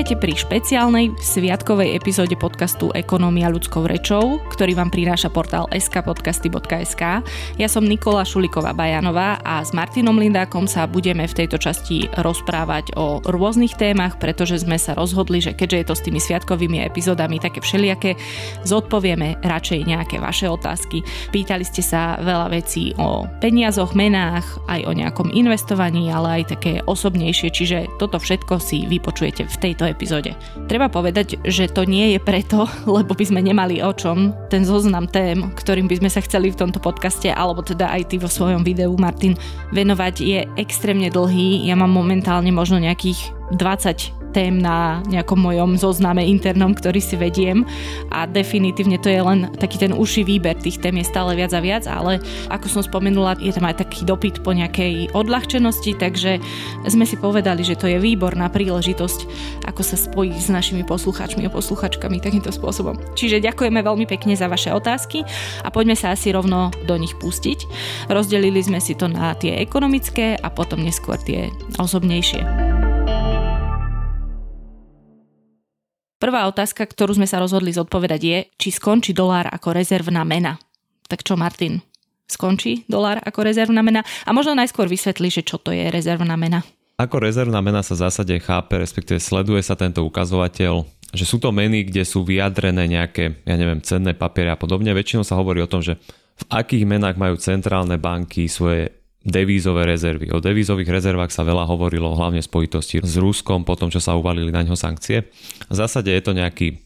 Vítajte pri špeciálnej sviatkovej epizóde podcastu Ekonómia ľudskou rečou, ktorý vám prináša portál skpodcasty.sk. Ja som Nikola Šuliková Bajanová a s Martinom Lindákom sa budeme v tejto časti rozprávať o rôznych témach, pretože sme sa rozhodli, že keďže je to s tými sviatkovými epizódami také všelijaké, zodpovieme radšej nejaké vaše otázky. Pýtali ste sa veľa vecí o peniazoch, menách, aj o nejakom investovaní, ale aj také osobnejšie, čiže toto všetko si vypočujete v tejto epizóde. Treba povedať, že to nie je preto, lebo by sme nemali o čom ten zoznam tém, ktorým by sme sa chceli v tomto podcaste, alebo teda aj ty vo svojom videu, Martin, venovať, je extrémne dlhý. Ja mám momentálne možno nejakých 20 tém na nejakom mojom zozname internom, ktorý si vediem a definitívne to je len taký ten uší výber, tých tém je stále viac a viac, ale ako som spomenula, je tam aj taký dopyt po nejakej odľahčenosti, takže sme si povedali, že to je výborná príležitosť, ako sa spojiť s našimi poslucháčmi a posluchačkami takýmto spôsobom. Čiže ďakujeme veľmi pekne za vaše otázky a poďme sa asi rovno do nich pustiť. Rozdelili sme si to na tie ekonomické a potom neskôr tie osobnejšie. Prvá otázka, ktorú sme sa rozhodli zodpovedať je, či skončí dolár ako rezervná mena. Tak čo, Martin? Skončí dolár ako rezervná mena? A možno najskôr vysvetli, že čo to je rezervná mena. Ako rezervná mena sa v zásade chápe, respektíve sleduje sa tento ukazovateľ, že sú to meny, kde sú vyjadrené nejaké, ja neviem, cenné papiere a podobne. Väčšinou sa hovorí o tom, že v akých menách majú centrálne banky svoje devízové rezervy. O devízových rezervách sa veľa hovorilo hlavne v spojitosti s Ruskom, po tom, čo sa uvalili na ňo sankcie. V zásade je to nejaký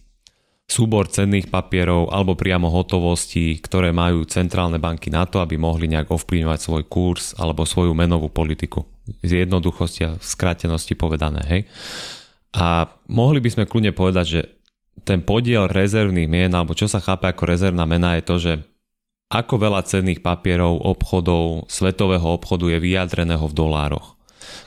súbor cenných papierov alebo priamo hotovosti, ktoré majú centrálne banky na to, aby mohli nejak ovplyvňovať svoj kurz alebo svoju menovú politiku. Z jednoduchosti a skrátenosti povedané. Hej. A mohli by sme kľudne povedať, že ten podiel rezervných mien, alebo čo sa chápe ako rezervná mena, je to, že ako veľa cenných papierov, obchodov, svetového obchodu je vyjadreného v dolároch.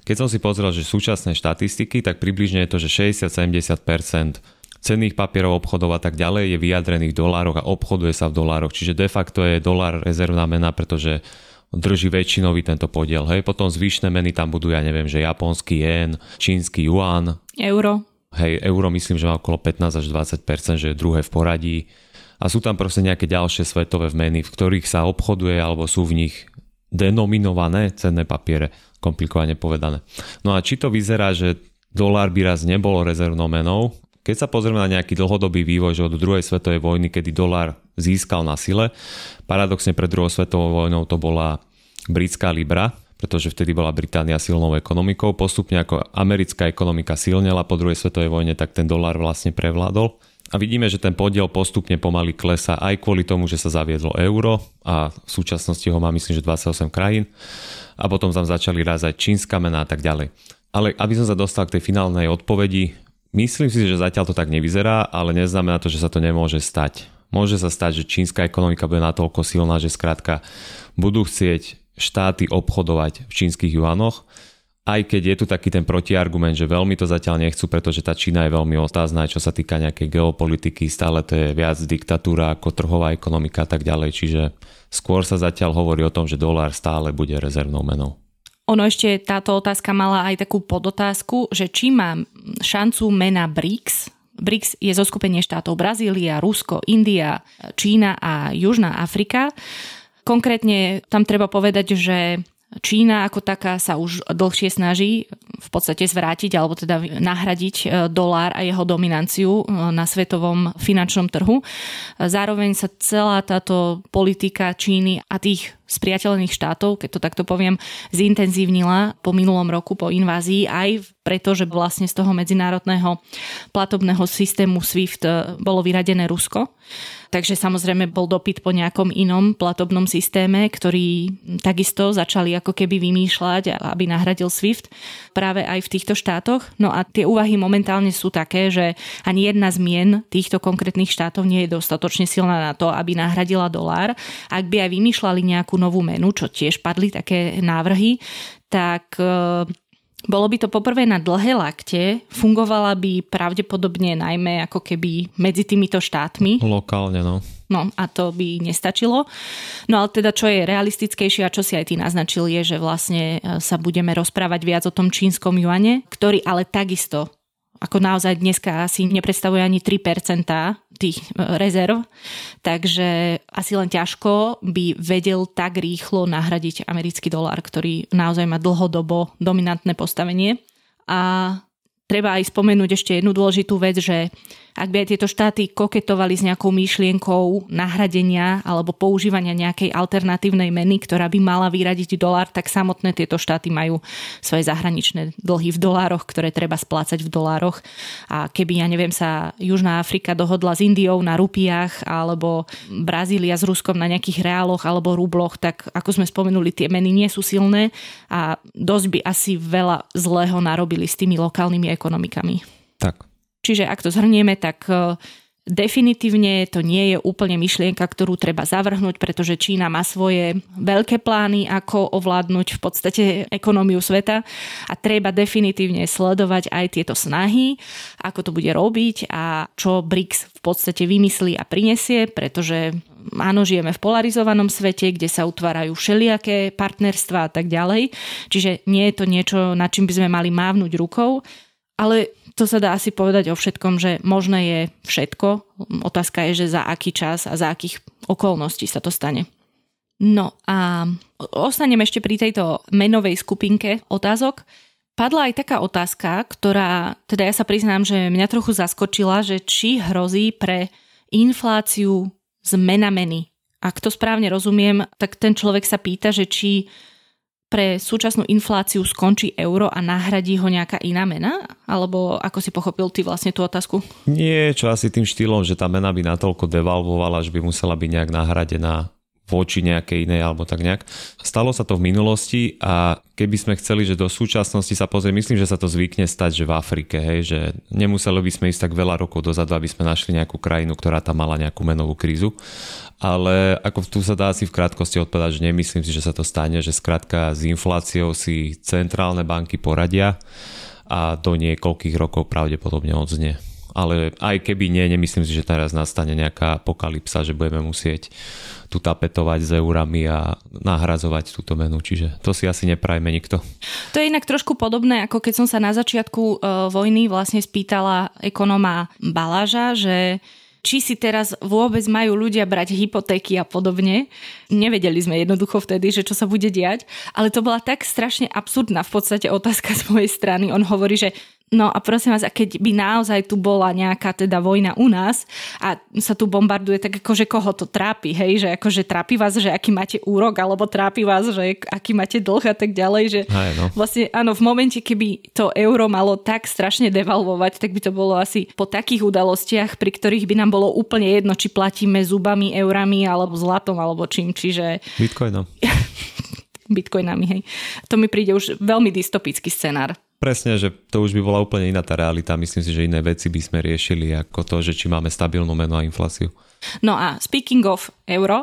Keď som si pozrel, že súčasné štatistiky, tak približne je to, že 60-70% cenných papierov, obchodov a tak ďalej je vyjadrených v dolároch a obchoduje sa v dolároch. Čiže de facto je dolár rezervná mena, pretože drží väčšinový tento podiel. Hej, potom zvyšné meny tam budú, ja neviem, že japonský jen, čínsky yuan. Euro. Hej, euro myslím, že má okolo 15 až 20%, že je druhé v poradí a sú tam proste nejaké ďalšie svetové zmeny, v ktorých sa obchoduje alebo sú v nich denominované cenné papiere, komplikovane povedané. No a či to vyzerá, že dolár by raz nebolo rezervnou menou, keď sa pozrieme na nejaký dlhodobý vývoj, že od druhej svetovej vojny, kedy dolár získal na sile, paradoxne pred druhou svetovou vojnou to bola britská libra, pretože vtedy bola Británia silnou ekonomikou. Postupne ako americká ekonomika silnela po druhej svetovej vojne, tak ten dolár vlastne prevládol. A vidíme, že ten podiel postupne pomaly klesa aj kvôli tomu, že sa zaviedlo euro a v súčasnosti ho má myslím, že 28 krajín a potom tam začali rázať čínska mena a tak ďalej. Ale aby som sa dostal k tej finálnej odpovedi, myslím si, že zatiaľ to tak nevyzerá, ale neznamená to, že sa to nemôže stať. Môže sa stať, že čínska ekonomika bude natoľko silná, že skrátka budú chcieť štáty obchodovať v čínskych juanoch aj keď je tu taký ten protiargument, že veľmi to zatiaľ nechcú, pretože tá Čína je veľmi otázna, čo sa týka nejakej geopolitiky, stále to je viac diktatúra ako trhová ekonomika a tak ďalej, čiže skôr sa zatiaľ hovorí o tom, že dolár stále bude rezervnou menou. Ono ešte táto otázka mala aj takú podotázku, že či má šancu mena BRICS, BRICS je zoskupenie štátov Brazília, Rusko, India, Čína a Južná Afrika. Konkrétne tam treba povedať, že Čína ako taká sa už dlhšie snaží v podstate zvrátiť alebo teda nahradiť e, dolár a jeho dominanciu e, na svetovom finančnom trhu. Zároveň sa celá táto politika Číny a tých spriateľených štátov, keď to takto poviem, zintenzívnila po minulom roku po invázii aj preto, že vlastne z toho medzinárodného platobného systému SWIFT e, bolo vyradené Rusko. Takže samozrejme bol dopyt po nejakom inom platobnom systéme, ktorý takisto začali ako keby vymýšľať, aby nahradil SWIFT práve aj v týchto štátoch. No a tie úvahy momentálne sú také, že ani jedna z mien týchto konkrétnych štátov nie je dostatočne silná na to, aby nahradila dolár. Ak by aj vymýšľali nejakú novú menu, čo tiež padli také návrhy, tak e, bolo by to poprvé na dlhé lakte, fungovala by pravdepodobne najmä ako keby medzi týmito štátmi. Lokálne, no. No a to by nestačilo. No ale teda čo je realistickejšie a čo si aj ty naznačil je, že vlastne e, sa budeme rozprávať viac o tom čínskom juane, ktorý ale takisto ako naozaj dneska asi nepredstavuje ani 3% tých e, rezerv, takže asi len ťažko by vedel tak rýchlo nahradiť americký dolár, ktorý naozaj má dlhodobo dominantné postavenie. A treba aj spomenúť ešte jednu dôležitú vec, že ak by aj tieto štáty koketovali s nejakou myšlienkou nahradenia alebo používania nejakej alternatívnej meny, ktorá by mala vyradiť dolár, tak samotné tieto štáty majú svoje zahraničné dlhy v dolároch, ktoré treba splácať v dolároch. A keby, ja neviem, sa Južná Afrika dohodla s Indiou na rupiách alebo Brazília s Ruskom na nejakých reáloch alebo rubloch, tak ako sme spomenuli, tie meny nie sú silné a dosť by asi veľa zlého narobili s tými lokálnymi ekonomikami. Tak. Čiže ak to zhrnieme, tak e, Definitívne to nie je úplne myšlienka, ktorú treba zavrhnúť, pretože Čína má svoje veľké plány, ako ovládnuť v podstate ekonómiu sveta a treba definitívne sledovať aj tieto snahy, ako to bude robiť a čo BRICS v podstate vymyslí a prinesie, pretože áno, žijeme v polarizovanom svete, kde sa utvárajú všelijaké partnerstva a tak ďalej. Čiže nie je to niečo, nad čím by sme mali mávnuť rukou, ale to sa dá asi povedať o všetkom, že možné je všetko. Otázka je, že za aký čas a za akých okolností sa to stane. No a ostanem ešte pri tejto menovej skupinke otázok. Padla aj taká otázka, ktorá, teda ja sa priznám, že mňa trochu zaskočila, že či hrozí pre infláciu zmena meny. Ak to správne rozumiem, tak ten človek sa pýta, že či pre súčasnú infláciu skončí euro a nahradí ho nejaká iná mena? Alebo ako si pochopil ty vlastne tú otázku? Nie, čo asi tým štýlom, že tá mena by natoľko devalvovala, že by musela byť nejak nahradená voči nejakej inej alebo tak nejak. Stalo sa to v minulosti a keby sme chceli, že do súčasnosti sa pozrieť, myslím, že sa to zvykne stať, že v Afrike, hej, že nemuseli by sme ísť tak veľa rokov dozadu, aby sme našli nejakú krajinu, ktorá tam mala nejakú menovú krízu. Ale ako tu sa dá asi v krátkosti odpovedať, že nemyslím si, že sa to stane, že skrátka s infláciou si centrálne banky poradia a do niekoľkých rokov pravdepodobne odznie ale aj keby nie, nemyslím si, že teraz nastane nejaká apokalypsa, že budeme musieť tu tapetovať s eurami a nahrazovať túto menu, čiže to si asi neprajme nikto. To je inak trošku podobné, ako keď som sa na začiatku e, vojny vlastne spýtala ekonóma Baláža, že či si teraz vôbec majú ľudia brať hypotéky a podobne. Nevedeli sme jednoducho vtedy, že čo sa bude diať, ale to bola tak strašne absurdná v podstate otázka z mojej strany. On hovorí, že No a prosím vás, a keď by naozaj tu bola nejaká teda vojna u nás a sa tu bombarduje, tak akože koho to trápi, hej, že akože trápi vás, že aký máte úrok, alebo trápi vás, že aký máte dlh a tak ďalej, že Aj, no. vlastne áno, v momente, keby to euro malo tak strašne devalvovať, tak by to bolo asi po takých udalostiach, pri ktorých by nám bolo úplne jedno, či platíme zubami, eurami, alebo zlatom, alebo čím, čiže... Bitcoinom. Bitcoinami, hej. To mi príde už veľmi dystopický scenár. Presne, že to už by bola úplne iná tá realita. Myslím si, že iné veci by sme riešili ako to, že či máme stabilnú menu a infláciu. No a speaking of euro,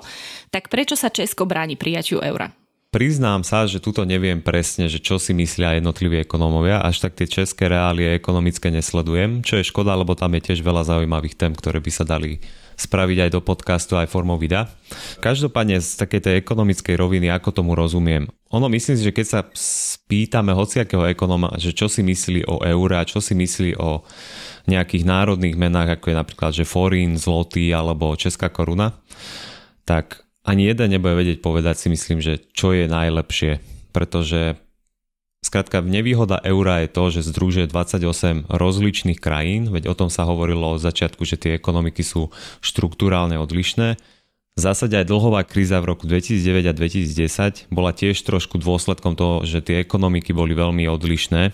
tak prečo sa Česko bráni prijaťu eura? Priznám sa, že tuto neviem presne, že čo si myslia jednotliví ekonómovia, až tak tie české reálie ekonomické nesledujem, čo je škoda, lebo tam je tiež veľa zaujímavých tém, ktoré by sa dali spraviť aj do podcastu, aj formou videa. Každopádne z takej tej ekonomickej roviny, ako tomu rozumiem. Ono myslím si, že keď sa spýtame hociakého ekonóma, že čo si myslí o eura, čo si myslí o nejakých národných menách, ako je napríklad, že forín, zlotý alebo česká koruna, tak ani jeden nebude vedieť povedať si myslím, že čo je najlepšie, pretože Skrátka, nevýhoda eura je to, že združuje 28 rozličných krajín, veď o tom sa hovorilo od začiatku, že tie ekonomiky sú štruktúrálne odlišné. V zásade aj dlhová kríza v roku 2009 a 2010 bola tiež trošku dôsledkom toho, že tie ekonomiky boli veľmi odlišné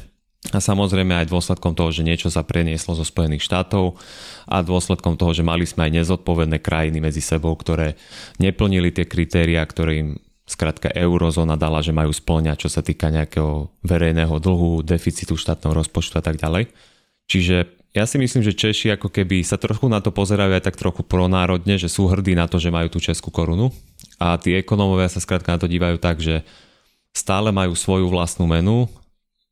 a samozrejme aj dôsledkom toho, že niečo sa prenieslo zo Spojených štátov a dôsledkom toho, že mali sme aj nezodpovedné krajiny medzi sebou, ktoré neplnili tie kritériá, ktoré im Skrátka eurozóna dala, že majú splňať, čo sa týka nejakého verejného dlhu, deficitu štátneho rozpočtu a tak ďalej. Čiže ja si myslím, že Češi ako keby sa trochu na to pozerajú aj tak trochu pronárodne, že sú hrdí na to, že majú tú českú korunu a tí ekonómovia sa skrátka na to dívajú tak, že stále majú svoju vlastnú menu,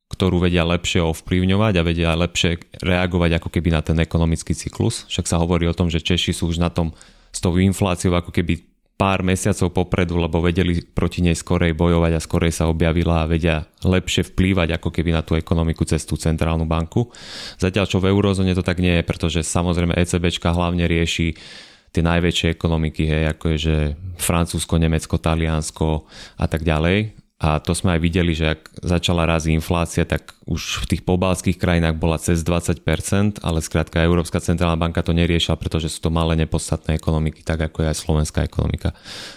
ktorú vedia lepšie ovplyvňovať a vedia lepšie reagovať ako keby na ten ekonomický cyklus. Však sa hovorí o tom, že Češi sú už na tom s tou infláciou ako keby pár mesiacov popredu, lebo vedeli proti nej skorej bojovať a skorej sa objavila a vedia lepšie vplývať ako keby na tú ekonomiku cez tú centrálnu banku. Zatiaľ čo v eurozóne to tak nie je, pretože samozrejme ECBčka hlavne rieši tie najväčšie ekonomiky, hej, ako je, že Francúzsko, Nemecko, Taliansko a tak ďalej. A to sme aj videli, že ak začala raz inflácia, tak už v tých pobalských krajinách bola cez 20%, ale skrátka Európska centrálna banka to neriešila, pretože sú to malé nepodstatné ekonomiky, tak ako je aj slovenská ekonomika.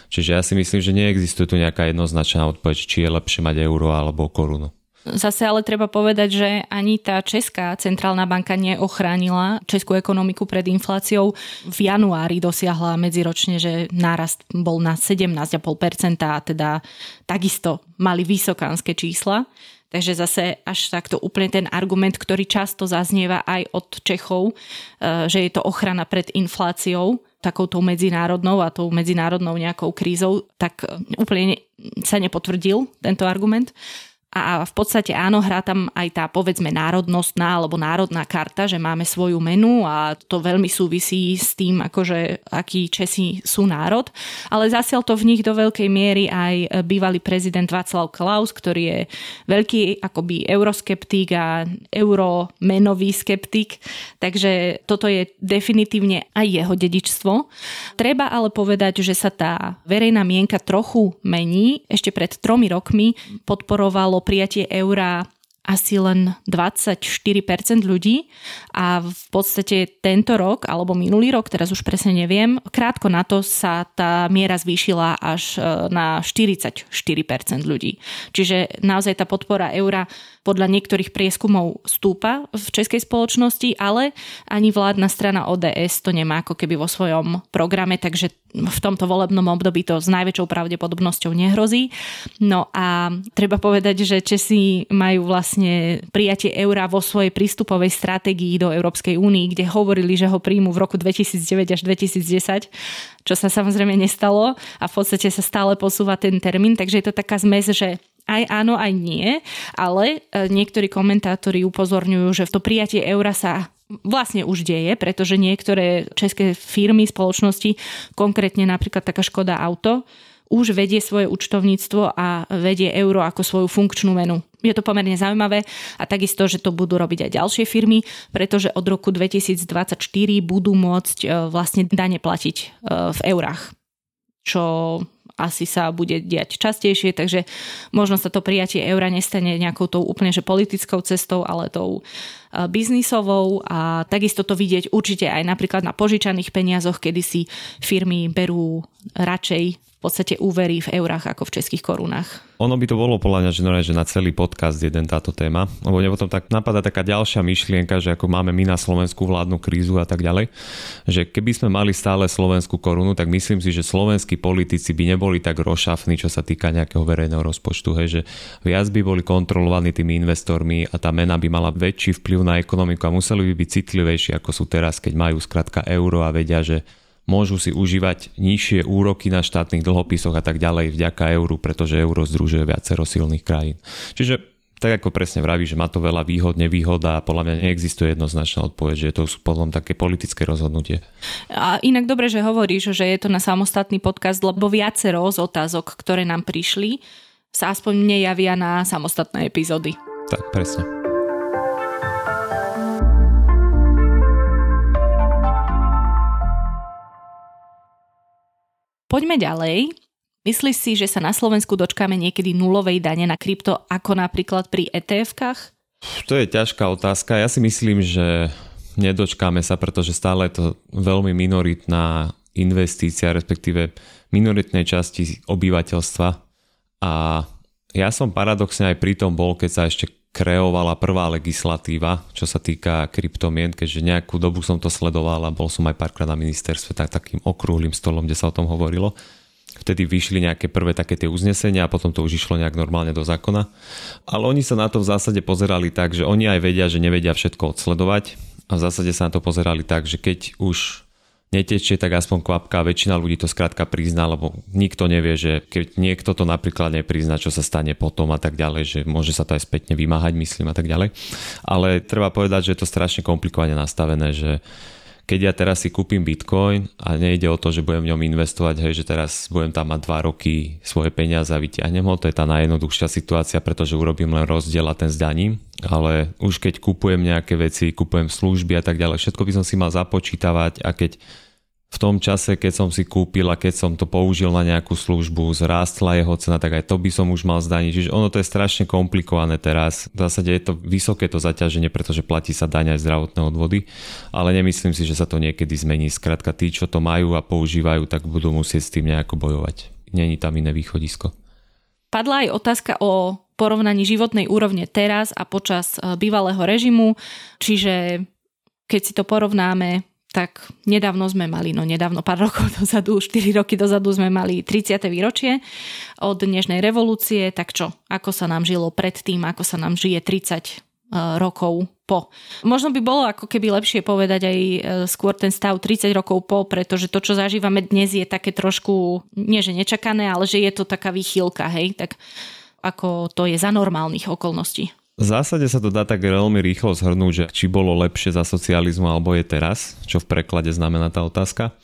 Čiže ja si myslím, že neexistuje tu nejaká jednoznačná odpoveď, či je lepšie mať euro alebo korunu. Zase ale treba povedať, že ani tá Česká centrálna banka neochránila českú ekonomiku pred infláciou. V januári dosiahla medziročne, že nárast bol na 17,5% a teda takisto mali vysokánske čísla. Takže zase až takto úplne ten argument, ktorý často zaznieva aj od Čechov, e, že je to ochrana pred infláciou, takouto medzinárodnou a tou medzinárodnou nejakou krízou, tak úplne sa nepotvrdil tento argument. A v podstate áno, hrá tam aj tá povedzme národnostná alebo národná karta, že máme svoju menu a to veľmi súvisí s tým, akože aký Česi sú národ. Ale zasiel to v nich do veľkej miery aj bývalý prezident Václav Klaus, ktorý je veľký akoby euroskeptik a euromenový skeptik. Takže toto je definitívne aj jeho dedičstvo. Treba ale povedať, že sa tá verejná mienka trochu mení. Ešte pred tromi rokmi podporovalo prijatie eura asi len 24% ľudí a v podstate tento rok alebo minulý rok, teraz už presne neviem, krátko na to sa tá miera zvýšila až e, na 44% ľudí. Čiže naozaj tá podpora eura podľa niektorých prieskumov stúpa v českej spoločnosti, ale ani vládna strana ODS to nemá ako keby vo svojom programe, takže v tomto volebnom období to s najväčšou pravdepodobnosťou nehrozí. No a treba povedať, že Česi majú vlastne prijatie eura vo svojej prístupovej stratégii do Európskej únii, kde hovorili, že ho príjmu v roku 2009 až 2010 čo sa samozrejme nestalo a v podstate sa stále posúva ten termín, takže je to taká zmes, že aj áno, aj nie, ale e, niektorí komentátori upozorňujú, že v to prijatie eura sa vlastne už deje, pretože niektoré české firmy, spoločnosti, konkrétne napríklad taká Škoda Auto, už vedie svoje účtovníctvo a vedie euro ako svoju funkčnú menu. Je to pomerne zaujímavé a takisto, že to budú robiť aj ďalšie firmy, pretože od roku 2024 budú môcť e, vlastne dane platiť e, v eurách, čo asi sa bude diať častejšie, takže možno sa to prijatie eura nestane nejakou tou úplne že politickou cestou, ale tou biznisovou a takisto to vidieť určite aj napríklad na požičaných peniazoch, kedy si firmy berú radšej v podstate úvery v eurách ako v českých korunách. Ono by to bolo podľa mňa, že, že na celý podcast jeden táto téma, lebo mne potom tak napadá taká ďalšia myšlienka, že ako máme my na Slovensku vládnu krízu a tak ďalej, že keby sme mali stále slovenskú korunu, tak myslím si, že slovenskí politici by neboli tak rošafní, čo sa týka nejakého verejného rozpočtu, hej, že viac by boli kontrolovaní tými investormi a tá mena by mala väčší vplyv na ekonomiku a museli by byť citlivejší, ako sú teraz, keď majú skrátka euro a vedia, že môžu si užívať nižšie úroky na štátnych dlhopisoch a tak ďalej vďaka euru, pretože euro združuje viacero silných krajín. Čiže tak ako presne vraví, že má to veľa výhod, nevýhod a podľa mňa neexistuje jednoznačná odpoveď, že to sú potom také politické rozhodnutie. A inak dobre, že hovoríš, že je to na samostatný podcast, lebo viacero z otázok, ktoré nám prišli, sa aspoň mne javia na samostatné epizódy. Tak, presne. Poďme ďalej. Myslíš si, že sa na Slovensku dočkáme niekedy nulovej dane na krypto, ako napríklad pri ETF-kách? To je ťažká otázka. Ja si myslím, že nedočkáme sa, pretože stále je to veľmi minoritná investícia, respektíve minoritnej časti obyvateľstva. A ja som paradoxne aj pri tom bol, keď sa ešte kreovala prvá legislatíva, čo sa týka kryptomien, keďže nejakú dobu som to sledoval a bol som aj párkrát na ministerstve tak, takým okrúhlym stolom, kde sa o tom hovorilo. Vtedy vyšli nejaké prvé také tie uznesenia a potom to už išlo nejak normálne do zákona. Ale oni sa na to v zásade pozerali tak, že oni aj vedia, že nevedia všetko odsledovať a v zásade sa na to pozerali tak, že keď už netečie, tak aspoň kvapka. Väčšina ľudí to skrátka prizná, lebo nikto nevie, že keď niekto to napríklad neprizná, čo sa stane potom a tak ďalej, že môže sa to aj spätne vymáhať, myslím a tak ďalej. Ale treba povedať, že je to strašne komplikovane nastavené, že keď ja teraz si kúpim bitcoin a nejde o to, že budem v ňom investovať, hej, že teraz budem tam mať 2 roky svoje peniaze a vyťahnem ho, to je tá najjednoduchšia situácia, pretože urobím len rozdiel a ten zdaním, ale už keď kupujem nejaké veci, kupujem služby a tak ďalej, všetko by som si mal započítavať a keď v tom čase, keď som si kúpil a keď som to použil na nejakú službu, zrástla jeho cena, tak aj to by som už mal zdaniť. Čiže ono to je strašne komplikované teraz. V zásade je to vysoké to zaťaženie, pretože platí sa daň aj zdravotné odvody, ale nemyslím si, že sa to niekedy zmení. Skrátka tí, čo to majú a používajú, tak budú musieť s tým nejako bojovať. Není tam iné východisko. Padla aj otázka o porovnaní životnej úrovne teraz a počas e, bývalého režimu, čiže keď si to porovnáme tak nedávno sme mali, no nedávno, pár rokov dozadu, 4 roky dozadu sme mali 30. výročie od dnešnej revolúcie, tak čo, ako sa nám žilo predtým, ako sa nám žije 30 e, rokov po. Možno by bolo ako keby lepšie povedať aj e, skôr ten stav 30 rokov po, pretože to, čo zažívame dnes je také trošku, nie že nečakané, ale že je to taká výchylka, hej, tak ako to je za normálnych okolností. V zásade sa to dá tak veľmi rýchlo zhrnúť, že či bolo lepšie za socializmu alebo je teraz, čo v preklade znamená tá otázka.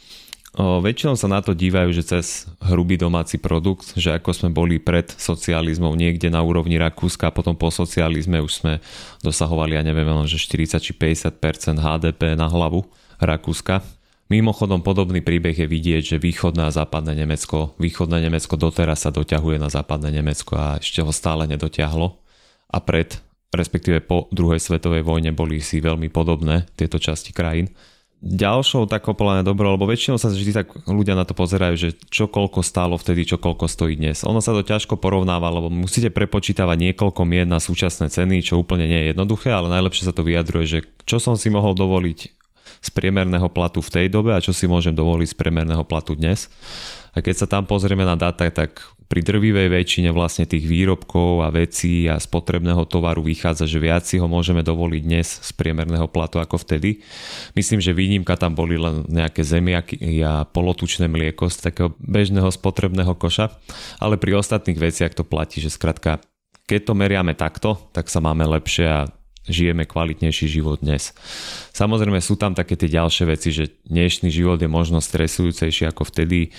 O, väčšinou sa na to dívajú, že cez hrubý domáci produkt, že ako sme boli pred socializmom niekde na úrovni Rakúska a potom po socializme už sme dosahovali, ja neviem, že 40 či 50% HDP na hlavu Rakúska. Mimochodom podobný príbeh je vidieť, že východné a západné Nemecko, východné Nemecko doteraz sa doťahuje na západné Nemecko a ešte ho stále nedotiahlo a pred respektíve po druhej svetovej vojne boli si veľmi podobné tieto časti krajín. Ďalšou takou podľa dobro, lebo väčšinou sa vždy tak ľudia na to pozerajú, že čo koľko stálo vtedy, čo koľko stojí dnes. Ono sa to ťažko porovnáva, lebo musíte prepočítavať niekoľko mien na súčasné ceny, čo úplne nie je jednoduché, ale najlepšie sa to vyjadruje, že čo som si mohol dovoliť z priemerného platu v tej dobe a čo si môžem dovoliť z priemerného platu dnes. A keď sa tam pozrieme na dáta, tak pri drvivej väčšine vlastne tých výrobkov a vecí a spotrebného tovaru vychádza, že viac si ho môžeme dovoliť dnes z priemerného platu ako vtedy. Myslím, že výnimka tam boli len nejaké zemiaky a polotučné mlieko z takého bežného spotrebného koša, ale pri ostatných veciach to platí, že skrátka keď to meriame takto, tak sa máme lepšie a žijeme kvalitnejší život dnes. Samozrejme sú tam také tie ďalšie veci, že dnešný život je možno stresujúcejší ako vtedy.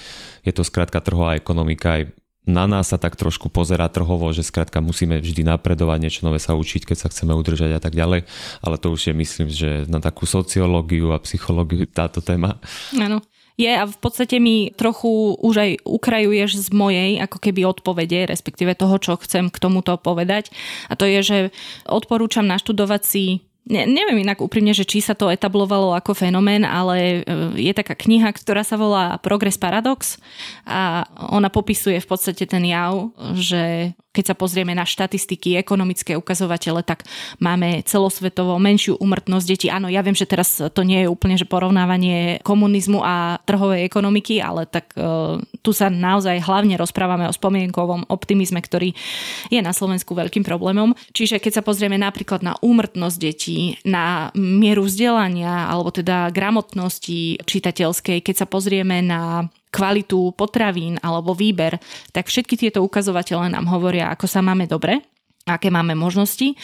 Je to skrátka trhová ekonomika, aj na nás sa tak trošku pozera trhovo, že skrátka musíme vždy napredovať, niečo nové sa učiť, keď sa chceme udržať a tak ďalej, ale to už je myslím, že na takú sociológiu a psychológiu táto téma. Áno. Je a v podstate mi trochu už aj ukrajuješ z mojej ako keby odpovede, respektíve toho, čo chcem k tomuto povedať. A to je, že odporúčam naštudovať si ne, neviem inak úprimne, že či sa to etablovalo ako fenomén, ale e, je taká kniha, ktorá sa volá Progress Paradox a ona popisuje v podstate ten jav, že keď sa pozrieme na štatistiky, ekonomické ukazovatele, tak máme celosvetovo menšiu umrtnosť detí. Áno, ja viem, že teraz to nie je úplne že porovnávanie komunizmu a trhovej ekonomiky, ale tak uh, tu sa naozaj hlavne rozprávame o spomienkovom optimizme, ktorý je na Slovensku veľkým problémom. Čiže keď sa pozrieme napríklad na úmrtnosť detí, na mieru vzdelania alebo teda gramotnosti čitateľskej, keď sa pozrieme na kvalitu potravín alebo výber, tak všetky tieto ukazovatele nám hovoria, ako sa máme dobre, aké máme možnosti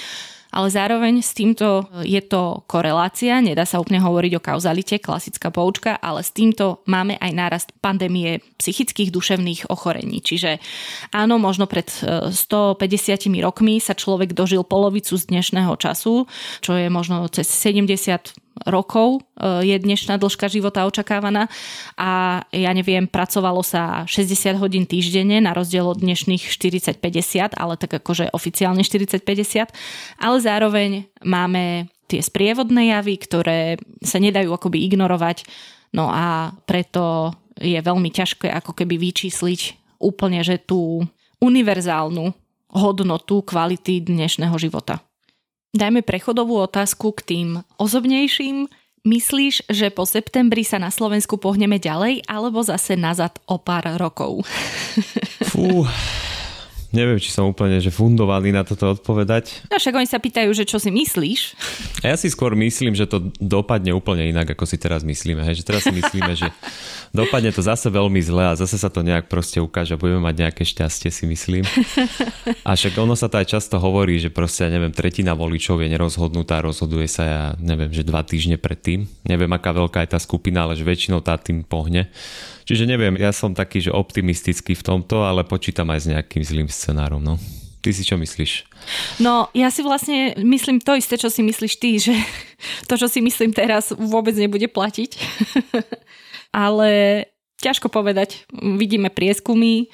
ale zároveň s týmto je to korelácia, nedá sa úplne hovoriť o kauzalite, klasická poučka, ale s týmto máme aj nárast pandémie psychických duševných ochorení. Čiže áno, možno pred 150 e, rokmi sa človek dožil polovicu z dnešného času, čo je možno cez 70 rokov e, je dnešná dĺžka života očakávaná. A ja neviem, pracovalo sa 60 hodín týždenne na rozdiel od dnešných 40-50, ale tak akože oficiálne 40-50, ale zároveň máme tie sprievodné javy, ktoré sa nedajú akoby ignorovať, no a preto je veľmi ťažké ako keby vyčísliť úplne, že tú univerzálnu hodnotu kvality dnešného života. Dajme prechodovú otázku k tým osobnejším. Myslíš, že po septembri sa na Slovensku pohneme ďalej, alebo zase nazad o pár rokov? Fú, neviem, či som úplne že fundovaný na toto odpovedať. No však oni sa pýtajú, že čo si myslíš. A ja si skôr myslím, že to dopadne úplne inak, ako si teraz myslíme. Hej? Že teraz si myslíme, že dopadne to zase veľmi zle a zase sa to nejak proste ukáže budeme mať nejaké šťastie, si myslím. A však ono sa to aj často hovorí, že proste, ja neviem, tretina voličov je nerozhodnutá, rozhoduje sa, ja neviem, že dva týždne predtým. Neviem, aká veľká je tá skupina, ale že väčšinou tá tým pohne. Čiže neviem, ja som taký, že optimistický v tomto, ale počítam aj s nejakým zlým scenárom. No. Ty si čo myslíš? No, ja si vlastne myslím to isté, čo si myslíš ty, že to, čo si myslím teraz, vôbec nebude platiť. ale ťažko povedať. Vidíme prieskumy. E,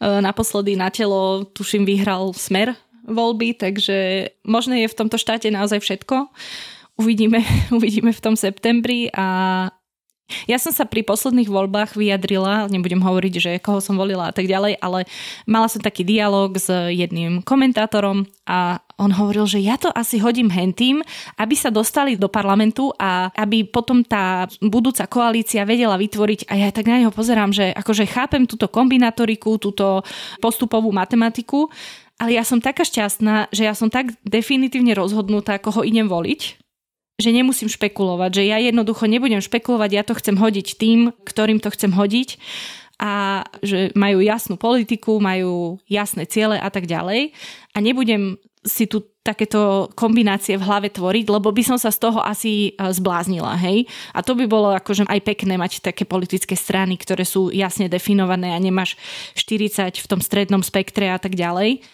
naposledy na telo, tuším, vyhral smer voľby, takže možno je v tomto štáte naozaj všetko. Uvidíme, uvidíme v tom septembri a ja som sa pri posledných voľbách vyjadrila, nebudem hovoriť, že koho som volila a tak ďalej, ale mala som taký dialog s jedným komentátorom a on hovoril, že ja to asi hodím hentým, aby sa dostali do parlamentu a aby potom tá budúca koalícia vedela vytvoriť. A ja tak na neho pozerám, že akože chápem túto kombinatoriku, túto postupovú matematiku, ale ja som taká šťastná, že ja som tak definitívne rozhodnutá, koho idem voliť, že nemusím špekulovať, že ja jednoducho nebudem špekulovať, ja to chcem hodiť tým, ktorým to chcem hodiť a že majú jasnú politiku, majú jasné ciele a tak ďalej a nebudem si tu takéto kombinácie v hlave tvoriť, lebo by som sa z toho asi e, zbláznila, hej. A to by bolo akože aj pekné mať také politické strany, ktoré sú jasne definované a nemáš 40 v tom strednom spektre a tak ďalej.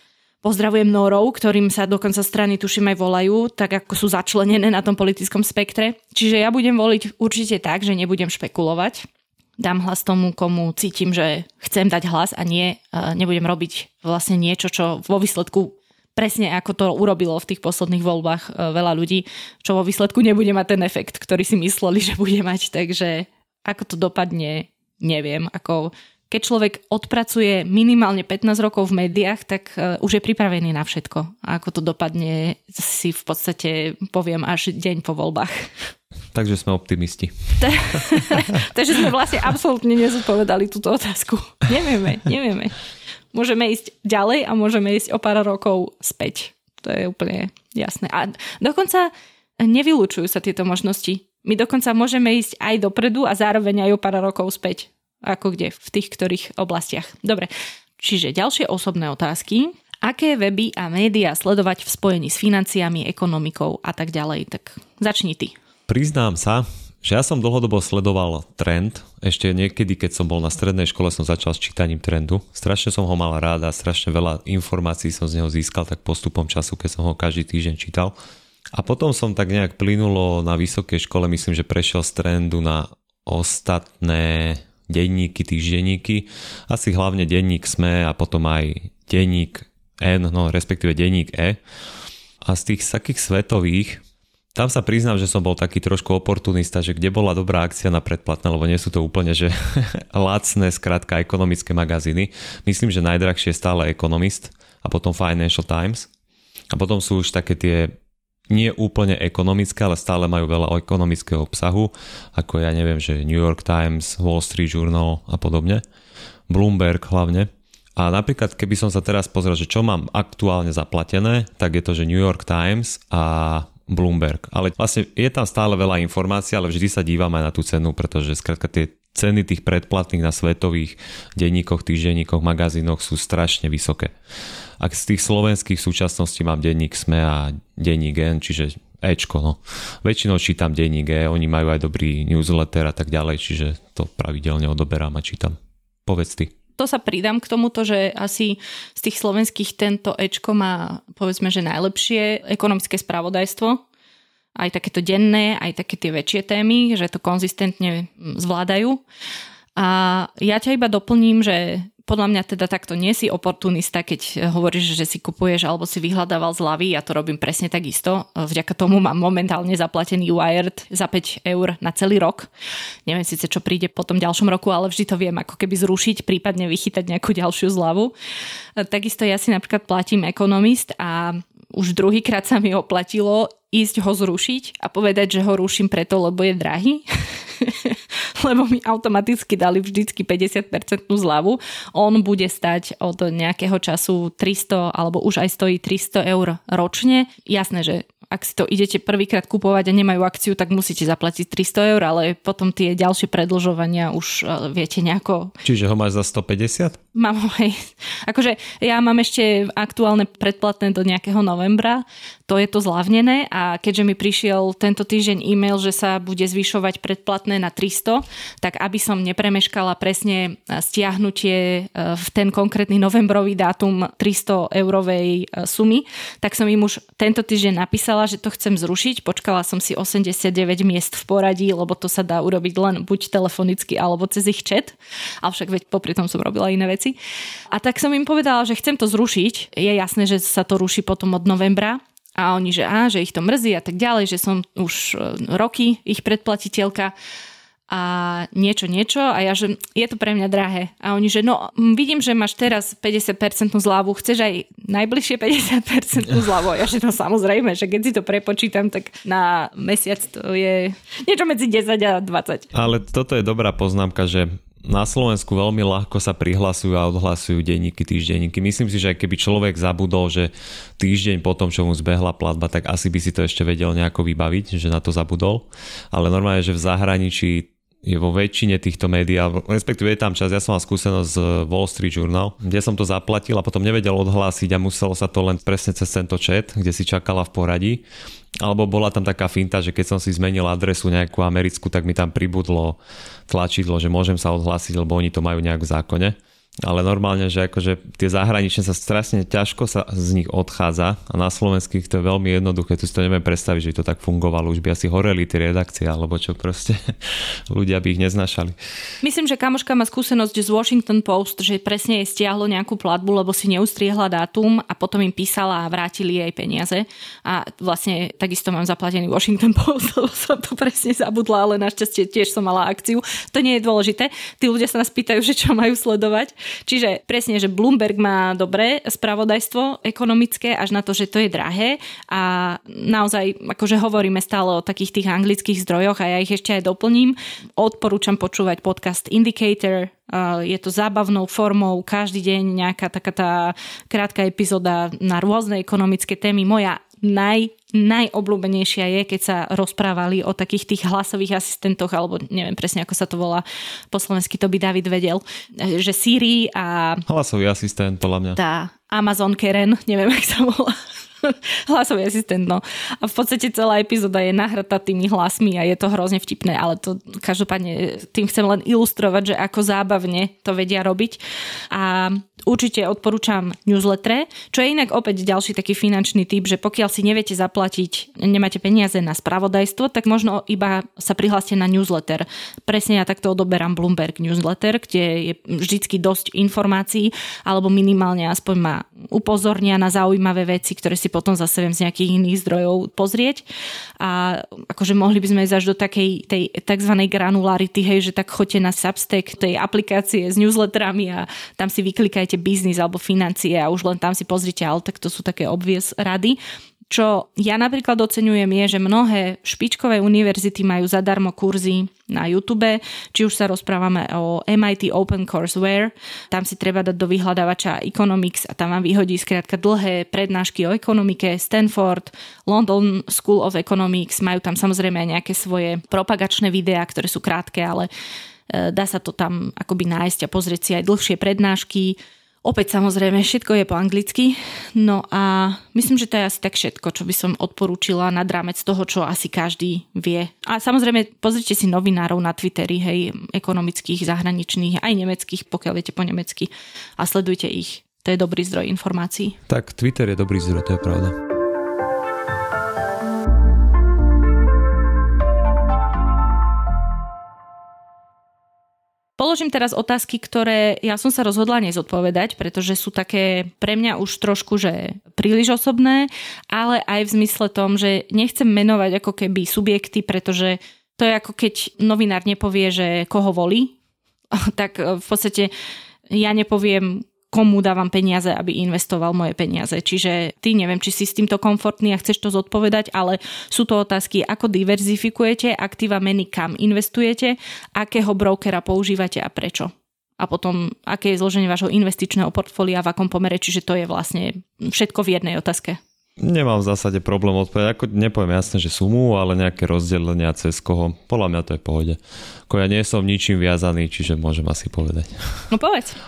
Pozdravujem Norov, ktorým sa dokonca strany tuším aj volajú, tak ako sú začlenené na tom politickom spektre. Čiže ja budem voliť určite tak, že nebudem špekulovať. Dám hlas tomu, komu cítim, že chcem dať hlas a nie, nebudem robiť vlastne niečo, čo vo výsledku presne ako to urobilo v tých posledných voľbách e, veľa ľudí, čo vo výsledku nebude mať ten efekt, ktorý si mysleli, že bude mať. Takže ako to dopadne, neviem. Ako keď človek odpracuje minimálne 15 rokov v médiách, tak e, už je pripravený na všetko. A ako to dopadne, si v podstate poviem až deň po voľbách. Takže sme optimisti. Takže sme vlastne absolútne nezodpovedali túto otázku. Nevieme, nevieme. Môžeme ísť ďalej a môžeme ísť o pár rokov späť. To je úplne jasné. A dokonca nevylúčujú sa tieto možnosti. My dokonca môžeme ísť aj dopredu a zároveň aj o pár rokov späť ako kde, v tých ktorých oblastiach. Dobre, čiže ďalšie osobné otázky. Aké weby a médiá sledovať v spojení s financiami, ekonomikou a tak ďalej? Tak začni ty. Priznám sa, že ja som dlhodobo sledoval trend. Ešte niekedy, keď som bol na strednej škole, som začal s čítaním trendu. Strašne som ho mal rád a strašne veľa informácií som z neho získal tak postupom času, keď som ho každý týždeň čítal. A potom som tak nejak plynulo na vysokej škole, myslím, že prešiel z trendu na ostatné denníky, týždenníky, asi hlavne denník SME a potom aj denník N, no respektíve denník E. A z tých takých svetových, tam sa priznám, že som bol taký trošku oportunista, že kde bola dobrá akcia na predplatné, lebo nie sú to úplne, že lacné, skrátka ekonomické magazíny. Myslím, že najdrahšie je stále Economist a potom Financial Times. A potom sú už také tie nie úplne ekonomické, ale stále majú veľa ekonomického obsahu, ako ja neviem, že New York Times, Wall Street Journal a podobne. Bloomberg hlavne. A napríklad, keby som sa teraz pozrel, že čo mám aktuálne zaplatené, tak je to, že New York Times a Bloomberg. Ale vlastne je tam stále veľa informácií, ale vždy sa dívam aj na tú cenu, pretože skrátka tie ceny tých predplatných na svetových denníkoch, týždenníkoch, magazínoch sú strašne vysoké. Ak z tých slovenských súčasností mám denník SME a denník N, čiže Ečko, no. Väčšinou čítam denník E, oni majú aj dobrý newsletter a tak ďalej, čiže to pravidelne odoberám a čítam. Povedz ty. To sa pridám k tomuto, že asi z tých slovenských tento Ečko má povedzme, že najlepšie ekonomické spravodajstvo, aj takéto denné, aj také tie väčšie témy, že to konzistentne zvládajú. A ja ťa iba doplním, že podľa mňa teda takto nie si oportunista, keď hovoríš, že si kupuješ alebo si vyhľadával zľavy. Ja to robím presne takisto. Vďaka tomu mám momentálne zaplatený Wired za 5 eur na celý rok. Neviem síce, čo príde po tom ďalšom roku, ale vždy to viem ako keby zrušiť, prípadne vychytať nejakú ďalšiu zľavu. Takisto ja si napríklad platím ekonomist a už druhýkrát sa mi oplatilo ísť ho zrušiť a povedať, že ho ruším preto, lebo je drahý. lebo mi automaticky dali vždycky 50% zľavu. On bude stať od nejakého času 300 alebo už aj stojí 300 eur ročne. Jasné, že ak si to idete prvýkrát kupovať a nemajú akciu, tak musíte zaplatiť 300 eur, ale potom tie ďalšie predlžovania už e, viete nejako... Čiže ho máš za 150? Mám ho aj. Akože ja mám ešte aktuálne predplatné do nejakého novembra, to je to zlavnené a keďže mi prišiel tento týždeň e-mail, že sa bude zvyšovať predplatné na 300, tak aby som nepremeškala presne stiahnutie e, v ten konkrétny novembrový dátum 300 eurovej e, sumy, tak som im už tento týždeň napísala, že to chcem zrušiť. Počkala som si 89 miest v poradí, lebo to sa dá urobiť len buď telefonicky alebo cez ich chat, ale však veď popri tom som robila iné veci. A tak som im povedala, že chcem to zrušiť. Je jasné, že sa to ruší potom od novembra, a oni, že á, že ich to mrzí a tak ďalej, že som už e, roky ich predplatiteľka a niečo, niečo a ja, že je to pre mňa drahé. A oni, že no vidím, že máš teraz 50% zľavu, chceš aj najbližšie 50% zľavu? Ja, že no samozrejme, že keď si to prepočítam, tak na mesiac to je niečo medzi 10 a 20. Ale toto je dobrá poznámka, že na Slovensku veľmi ľahko sa prihlasujú a odhlasujú denníky, týždenníky. Myslím si, že keby človek zabudol, že týždeň po tom, čo mu zbehla platba, tak asi by si to ešte vedel nejako vybaviť, že na to zabudol. Ale normálne, že v zahraničí je vo väčšine týchto médií, respektíve je tam čas, ja som mal skúsenosť z Wall Street Journal, kde som to zaplatil a potom nevedel odhlásiť a muselo sa to len presne cez tento chat, kde si čakala v poradí. Alebo bola tam taká finta, že keď som si zmenil adresu nejakú americkú, tak mi tam pribudlo tlačidlo, že môžem sa odhlásiť, lebo oni to majú nejak v zákone ale normálne, že akože tie zahraničné sa strašne ťažko sa z nich odchádza a na slovenských to je veľmi jednoduché, tu si to neviem predstaviť, že to tak fungovalo, už by asi horeli tie redakcie alebo čo proste, ľudia by ich neznašali. Myslím, že kamoška má skúsenosť z Washington Post, že presne jej stiahlo nejakú platbu, lebo si neustriehla dátum a potom im písala a vrátili jej peniaze a vlastne takisto mám zaplatený Washington Post, lebo som to presne zabudla, ale našťastie tiež som mala akciu. To nie je dôležité. Tí ľudia sa nás pýtajú, že čo majú sledovať Čiže presne, že Bloomberg má dobré spravodajstvo ekonomické až na to, že to je drahé a naozaj akože hovoríme stále o takých tých anglických zdrojoch a ja ich ešte aj doplním. Odporúčam počúvať podcast Indicator, je to zábavnou formou, každý deň nejaká taká tá krátka epizóda na rôzne ekonomické témy. Moja naj, najobľúbenejšia je, keď sa rozprávali o takých tých hlasových asistentoch, alebo neviem presne, ako sa to volá po slovensky, to by David vedel, že Siri a... Hlasový asistent, podľa mňa. Tá Amazon Keren, neviem, ako sa volá. hlasový asistent, no. A v podstate celá epizóda je nahratá tými hlasmi a je to hrozne vtipné, ale to každopádne tým chcem len ilustrovať, že ako zábavne to vedia robiť. A určite odporúčam newsletter, čo je inak opäť ďalší taký finančný typ, že pokiaľ si neviete zaplatiť, nemáte peniaze na spravodajstvo, tak možno iba sa prihláste na newsletter. Presne ja takto odoberám Bloomberg newsletter, kde je vždycky dosť informácií, alebo minimálne aspoň ma upozornia na zaujímavé veci, ktoré si potom zase viem z nejakých iných zdrojov pozrieť. A akože mohli by sme ísť až do takej tej tzv. granularity, hej, že tak choďte na Substack tej aplikácie s newsletterami a tam si vyklikajte máte biznis alebo financie a už len tam si pozrite, ale tak to sú také obvies rady. Čo ja napríklad oceňujem je, že mnohé špičkové univerzity majú zadarmo kurzy na YouTube, či už sa rozprávame o MIT Open Courseware, tam si treba dať do vyhľadávača Economics a tam vám vyhodí skrátka dlhé prednášky o ekonomike, Stanford, London School of Economics, majú tam samozrejme aj nejaké svoje propagačné videá, ktoré sú krátke, ale e, dá sa to tam akoby nájsť a pozrieť si aj dlhšie prednášky Opäť samozrejme, všetko je po anglicky. No a myslím, že to je asi tak všetko, čo by som odporúčila nad rámec toho, čo asi každý vie. A samozrejme, pozrite si novinárov na Twitteri, hej, ekonomických, zahraničných, aj nemeckých, pokiaľ viete po nemecky a sledujte ich. To je dobrý zdroj informácií. Tak, Twitter je dobrý zdroj, to je pravda. Položím teraz otázky, ktoré ja som sa rozhodla nezodpovedať, pretože sú také pre mňa už trošku, že príliš osobné, ale aj v zmysle tom, že nechcem menovať ako keby subjekty, pretože to je ako keď novinár nepovie, že koho volí, tak v podstate ja nepoviem, komu dávam peniaze, aby investoval moje peniaze. Čiže ty neviem, či si s týmto komfortný a chceš to zodpovedať, ale sú to otázky, ako diverzifikujete aktíva meny, kam investujete, akého brokera používate a prečo. A potom, aké je zloženie vášho investičného portfólia, v akom pomere, čiže to je vlastne všetko v jednej otázke. Nemám v zásade problém odpovedať. Ako nepoviem jasne, že sumu, ale nejaké rozdelenia cez koho. Podľa mňa to je v pohode. Ako ja nie som ničím viazaný, čiže môžem asi povedať. No povedz.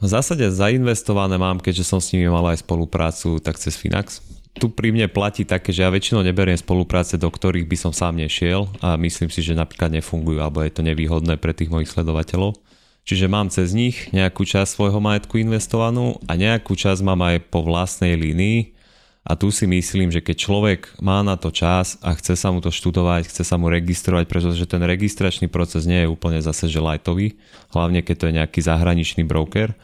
V zásade zainvestované mám, keďže som s nimi mal aj spoluprácu, tak cez Finax. Tu pri mne platí také, že ja väčšinou neberiem spolupráce, do ktorých by som sám nešiel a myslím si, že napríklad nefungujú alebo je to nevýhodné pre tých mojich sledovateľov. Čiže mám cez nich nejakú časť svojho majetku investovanú a nejakú časť mám aj po vlastnej línii, a tu si myslím, že keď človek má na to čas a chce sa mu to študovať, chce sa mu registrovať, pretože ten registračný proces nie je úplne zase že lightový, hlavne keď to je nejaký zahraničný broker,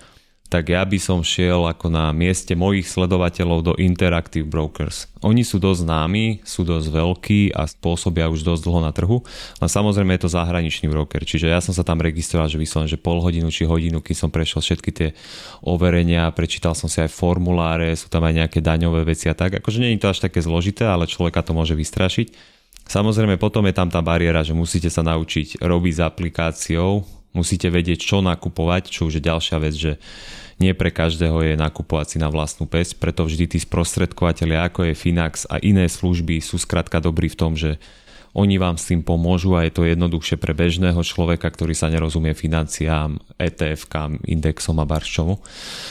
tak ja by som šiel ako na mieste mojich sledovateľov do Interactive Brokers. Oni sú dosť známi, sú dosť veľkí a spôsobia už dosť dlho na trhu, ale samozrejme je to zahraničný broker, čiže ja som sa tam registroval, že vyslovene, že pol hodinu či hodinu, keď som prešiel všetky tie overenia, prečítal som si aj formuláre, sú tam aj nejaké daňové veci a tak, akože nie je to až také zložité, ale človeka to môže vystrašiť. Samozrejme potom je tam tá bariéra, že musíte sa naučiť robiť s aplikáciou, musíte vedieť, čo nakupovať, čo už je ďalšia vec, že nie pre každého je nakupovať si na vlastnú pesť, preto vždy tí sprostredkovateľia, ako je Finax a iné služby sú skrátka dobrí v tom, že oni vám s tým pomôžu a je to jednoduchšie pre bežného človeka, ktorý sa nerozumie financiám, ETF-kám, indexom a barščomu.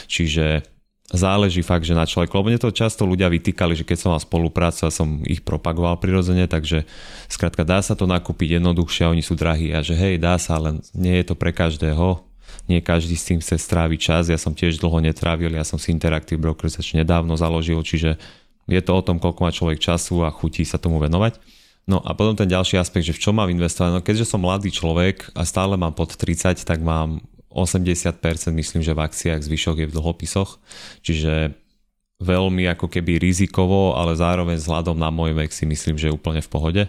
Čiže záleží fakt, že na človek, lebo mne to často ľudia vytýkali, že keď som mal spoluprácu a som ich propagoval prirodzene, takže skrátka dá sa to nakúpiť jednoduchšie oni sú drahí a že hej, dá sa, ale nie je to pre každého, nie každý s tým chce stráviť čas, ja som tiež dlho netrávil, ja som si Interactive Brokers ešte nedávno založil, čiže je to o tom, koľko má človek času a chutí sa tomu venovať. No a potom ten ďalší aspekt, že v čom mám investovať, no keďže som mladý človek a stále mám pod 30, tak mám 80% myslím, že v akciách, zvyšok je v dlhopisoch, čiže veľmi ako keby rizikovo, ale zároveň vzhľadom na môj vek si myslím, že je úplne v pohode.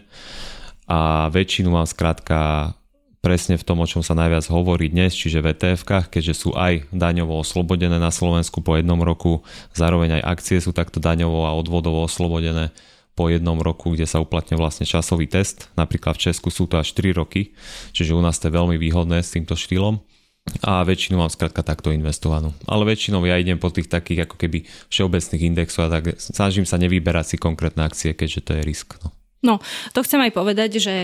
A väčšinu mám skrátka presne v tom, o čom sa najviac hovorí dnes, čiže v etf keďže sú aj daňovo oslobodené na Slovensku po jednom roku, zároveň aj akcie sú takto daňovo a odvodovo oslobodené po jednom roku, kde sa uplatňuje vlastne časový test. Napríklad v Česku sú to až 3 roky, čiže u nás to je veľmi výhodné s týmto štýlom a väčšinu mám skrátka takto investovanú. Ale väčšinou ja idem po tých takých ako keby všeobecných indexov a tak snažím sa nevyberať si konkrétne akcie, keďže to je risk. No. No, to chcem aj povedať, že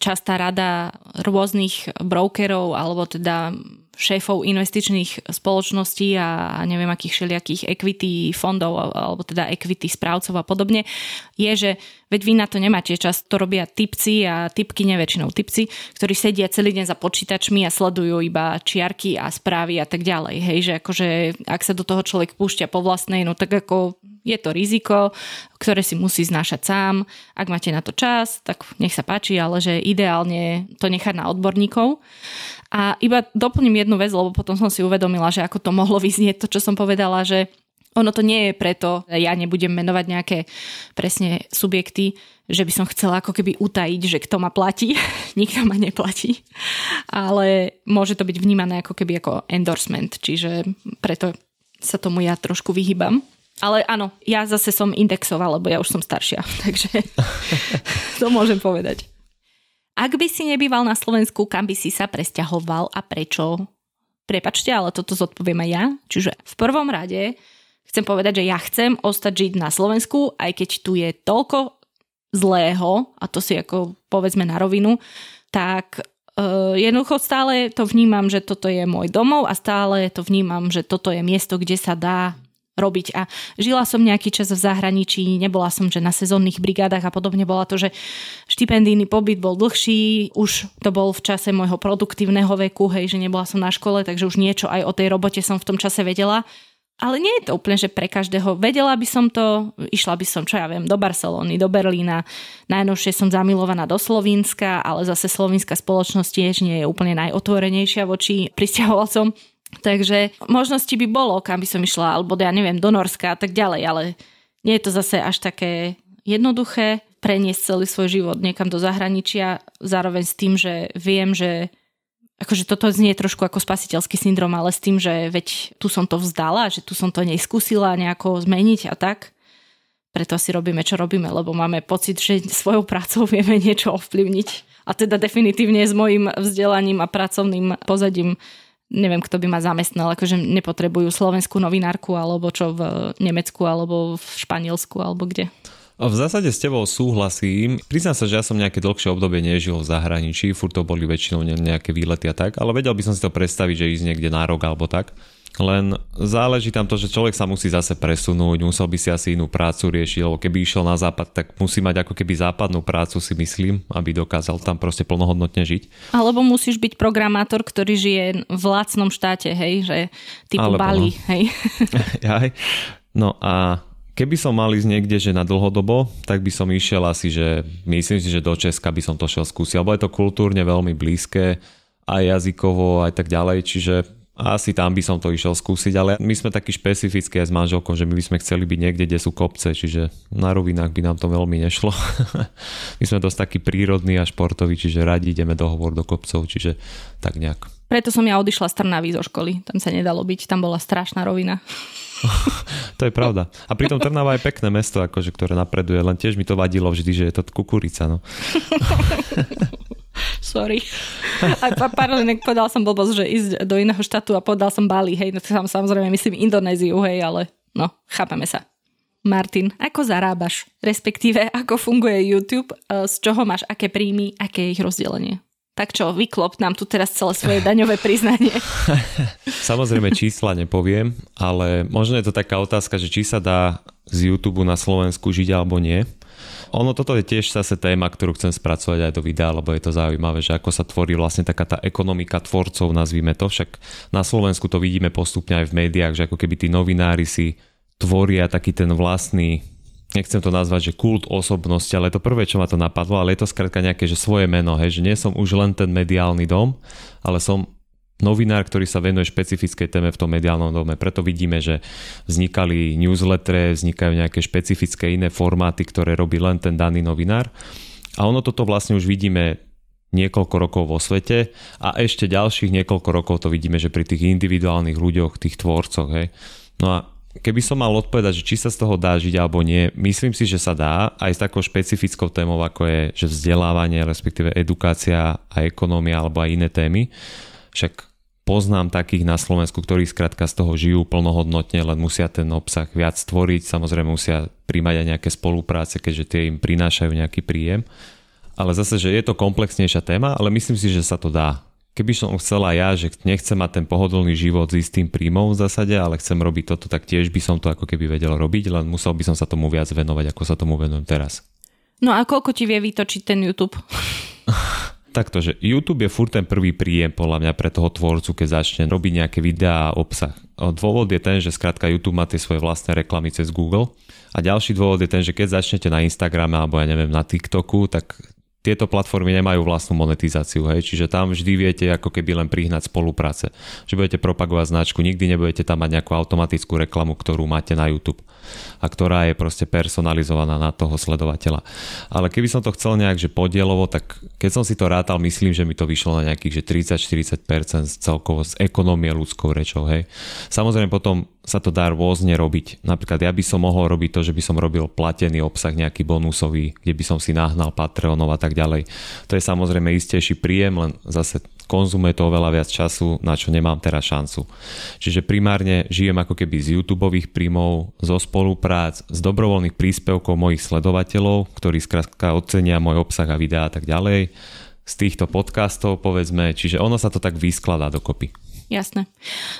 častá rada rôznych brokerov alebo teda šéfov investičných spoločností a neviem akých všelijakých equity fondov alebo teda equity správcov a podobne, je, že veď vy na to nemáte čas, to robia typci a typky, neväčšinou typci, ktorí sedia celý deň za počítačmi a sledujú iba čiarky a správy a tak ďalej. Hej, že akože ak sa do toho človek púšťa po vlastnej, no tak ako je to riziko, ktoré si musí znášať sám. Ak máte na to čas, tak nech sa páči, ale že ideálne to nechať na odborníkov. A iba doplním jednu vec, lebo potom som si uvedomila, že ako to mohlo vyznieť, to, čo som povedala, že ono to nie je preto, ja nebudem menovať nejaké presne subjekty, že by som chcela ako keby utajiť, že kto ma platí. Nikto ma neplatí. Ale môže to byť vnímané ako keby ako endorsement, čiže preto sa tomu ja trošku vyhýbam. Ale áno, ja zase som indexová, lebo ja už som staršia, takže to môžem povedať. Ak by si nebýval na Slovensku, kam by si sa presťahoval a prečo? Prepačte, ale toto zodpoviem aj ja. Čiže v prvom rade chcem povedať, že ja chcem ostať žiť na Slovensku, aj keď tu je toľko zlého, a to si ako povedzme na rovinu, tak uh, jednoducho stále to vnímam, že toto je môj domov a stále to vnímam, že toto je miesto, kde sa dá robiť. A žila som nejaký čas v zahraničí, nebola som že na sezónnych brigádach a podobne. Bola to, že štipendijný pobyt bol dlhší, už to bol v čase môjho produktívneho veku, hej, že nebola som na škole, takže už niečo aj o tej robote som v tom čase vedela. Ale nie je to úplne, že pre každého. Vedela by som to, išla by som, čo ja viem, do Barcelony, do Berlína. Najnovšie som zamilovaná do Slovenska, ale zase slovenská spoločnosť tiež nie je úplne najotvorenejšia voči pristahovalcom. Takže možnosti by bolo, kam by som išla, alebo ja neviem, do Norska a tak ďalej, ale nie je to zase až také jednoduché preniesť celý svoj život niekam do zahraničia, zároveň s tým, že viem, že akože toto znie trošku ako spasiteľský syndrom, ale s tým, že veď tu som to vzdala, že tu som to neskúsila nejako zmeniť a tak. Preto si robíme, čo robíme, lebo máme pocit, že svojou prácou vieme niečo ovplyvniť. A teda definitívne s mojim vzdelaním a pracovným pozadím neviem, kto by ma zamestnal, akože nepotrebujú slovenskú novinárku alebo čo v Nemecku alebo v Španielsku alebo kde. V zásade s tebou súhlasím. Priznám sa, že ja som nejaké dlhšie obdobie nežil v zahraničí, furt to boli väčšinou nejaké výlety a tak, ale vedel by som si to predstaviť, že ísť niekde na rok alebo tak. Len záleží tam to, že človek sa musí zase presunúť, musel by si asi inú prácu riešiť, lebo keby išiel na západ, tak musí mať ako keby západnú prácu, si myslím, aby dokázal tam proste plnohodnotne žiť. Alebo musíš byť programátor, ktorý žije v lacnom štáte, hej, že typu Alebo, Bali, no. hej. Jaj. No a Keby som mal ísť niekde, že na dlhodobo, tak by som išiel asi, že myslím si, že do Česka by som to šiel skúsiť, lebo je to kultúrne veľmi blízke, aj jazykovo, aj tak ďalej, čiže asi tam by som to išiel skúsiť, ale my sme takí špecifickí aj s manželkou, že my by sme chceli byť niekde, kde sú kopce, čiže na rovinách by nám to veľmi nešlo. my sme dosť takí prírodní a športoví, čiže radi ideme dohovor do kopcov, čiže tak nejak. Preto som ja odišla z Trnavy zo školy, tam sa nedalo byť, tam bola strašná rovina. to je pravda. A pritom Trnava je pekné mesto, akože, ktoré napreduje, len tiež mi to vadilo vždy, že je to kukurica. No. Sorry. A paralelne povedal som blbosť, že ísť do iného štátu a povedal som Bali, hej, no tam samozrejme myslím Indonéziu, hej, ale no, chápame sa. Martin, ako zarábaš? Respektíve, ako funguje YouTube? Z čoho máš aké príjmy? Aké je ich rozdelenie? Tak čo, vyklop nám tu teraz celé svoje daňové priznanie. Samozrejme čísla nepoviem, ale možno je to taká otázka, že či sa dá z YouTube na Slovensku žiť alebo nie. Ono toto je tiež zase téma, ktorú chcem spracovať aj do videa, lebo je to zaujímavé, že ako sa tvorí vlastne taká tá ekonomika tvorcov, nazvime to. Však na Slovensku to vidíme postupne aj v médiách, že ako keby tí novinári si tvoria taký ten vlastný nechcem to nazvať, že kult osobnosti, ale to prvé, čo ma to napadlo, ale je to skrátka nejaké, že svoje meno, hej, že nie som už len ten mediálny dom, ale som novinár, ktorý sa venuje špecifickej téme v tom mediálnom dome. Preto vidíme, že vznikali newslettere, vznikajú nejaké špecifické iné formáty, ktoré robí len ten daný novinár. A ono toto vlastne už vidíme niekoľko rokov vo svete a ešte ďalších niekoľko rokov to vidíme, že pri tých individuálnych ľuďoch, tých tvorcoch. Hej. No a keby som mal odpovedať, že či sa z toho dá žiť alebo nie, myslím si, že sa dá aj s takou špecifickou témou, ako je že vzdelávanie, respektíve edukácia a ekonómia alebo aj iné témy. Však poznám takých na Slovensku, ktorí skrátka z toho žijú plnohodnotne, len musia ten obsah viac stvoriť, samozrejme musia príjmať aj nejaké spolupráce, keďže tie im prinášajú nejaký príjem. Ale zase, že je to komplexnejšia téma, ale myslím si, že sa to dá keby som chcela ja, že nechcem mať ten pohodlný život s istým príjmom v zásade, ale chcem robiť toto, tak tiež by som to ako keby vedel robiť, len musel by som sa tomu viac venovať, ako sa tomu venujem teraz. No a koľko ti vie vytočiť ten YouTube? Takto, že YouTube je furt ten prvý príjem podľa mňa pre toho tvorcu, keď začne robiť nejaké videá a obsah. Dôvod je ten, že skrátka YouTube má tie svoje vlastné reklamy cez Google a ďalší dôvod je ten, že keď začnete na Instagrame alebo ja neviem na TikToku, tak tieto platformy nemajú vlastnú monetizáciu, hej, čiže tam vždy viete ako keby len prihnať spolupráce. Že budete propagovať značku, nikdy nebudete tam mať nejakú automatickú reklamu, ktorú máte na YouTube a ktorá je proste personalizovaná na toho sledovateľa. Ale keby som to chcel nejak, že podielovo, tak keď som si to rátal, myslím, že mi to vyšlo na nejakých že 30-40% celkovo z ekonomie ľudskou rečou. Hej. Samozrejme potom sa to dá rôzne robiť. Napríklad ja by som mohol robiť to, že by som robil platený obsah nejaký bonusový, kde by som si nahnal Patreonov a tak ďalej. To je samozrejme istejší príjem, len zase konzumuje to oveľa viac času, na čo nemám teraz šancu. Čiže primárne žijem ako keby z YouTube príjmov, zo spoluprác, z dobrovoľných príspevkov mojich sledovateľov, ktorí skrátka ocenia môj obsah a videá a tak ďalej, z týchto podcastov povedzme, čiže ono sa to tak vyskladá dokopy. Jasné.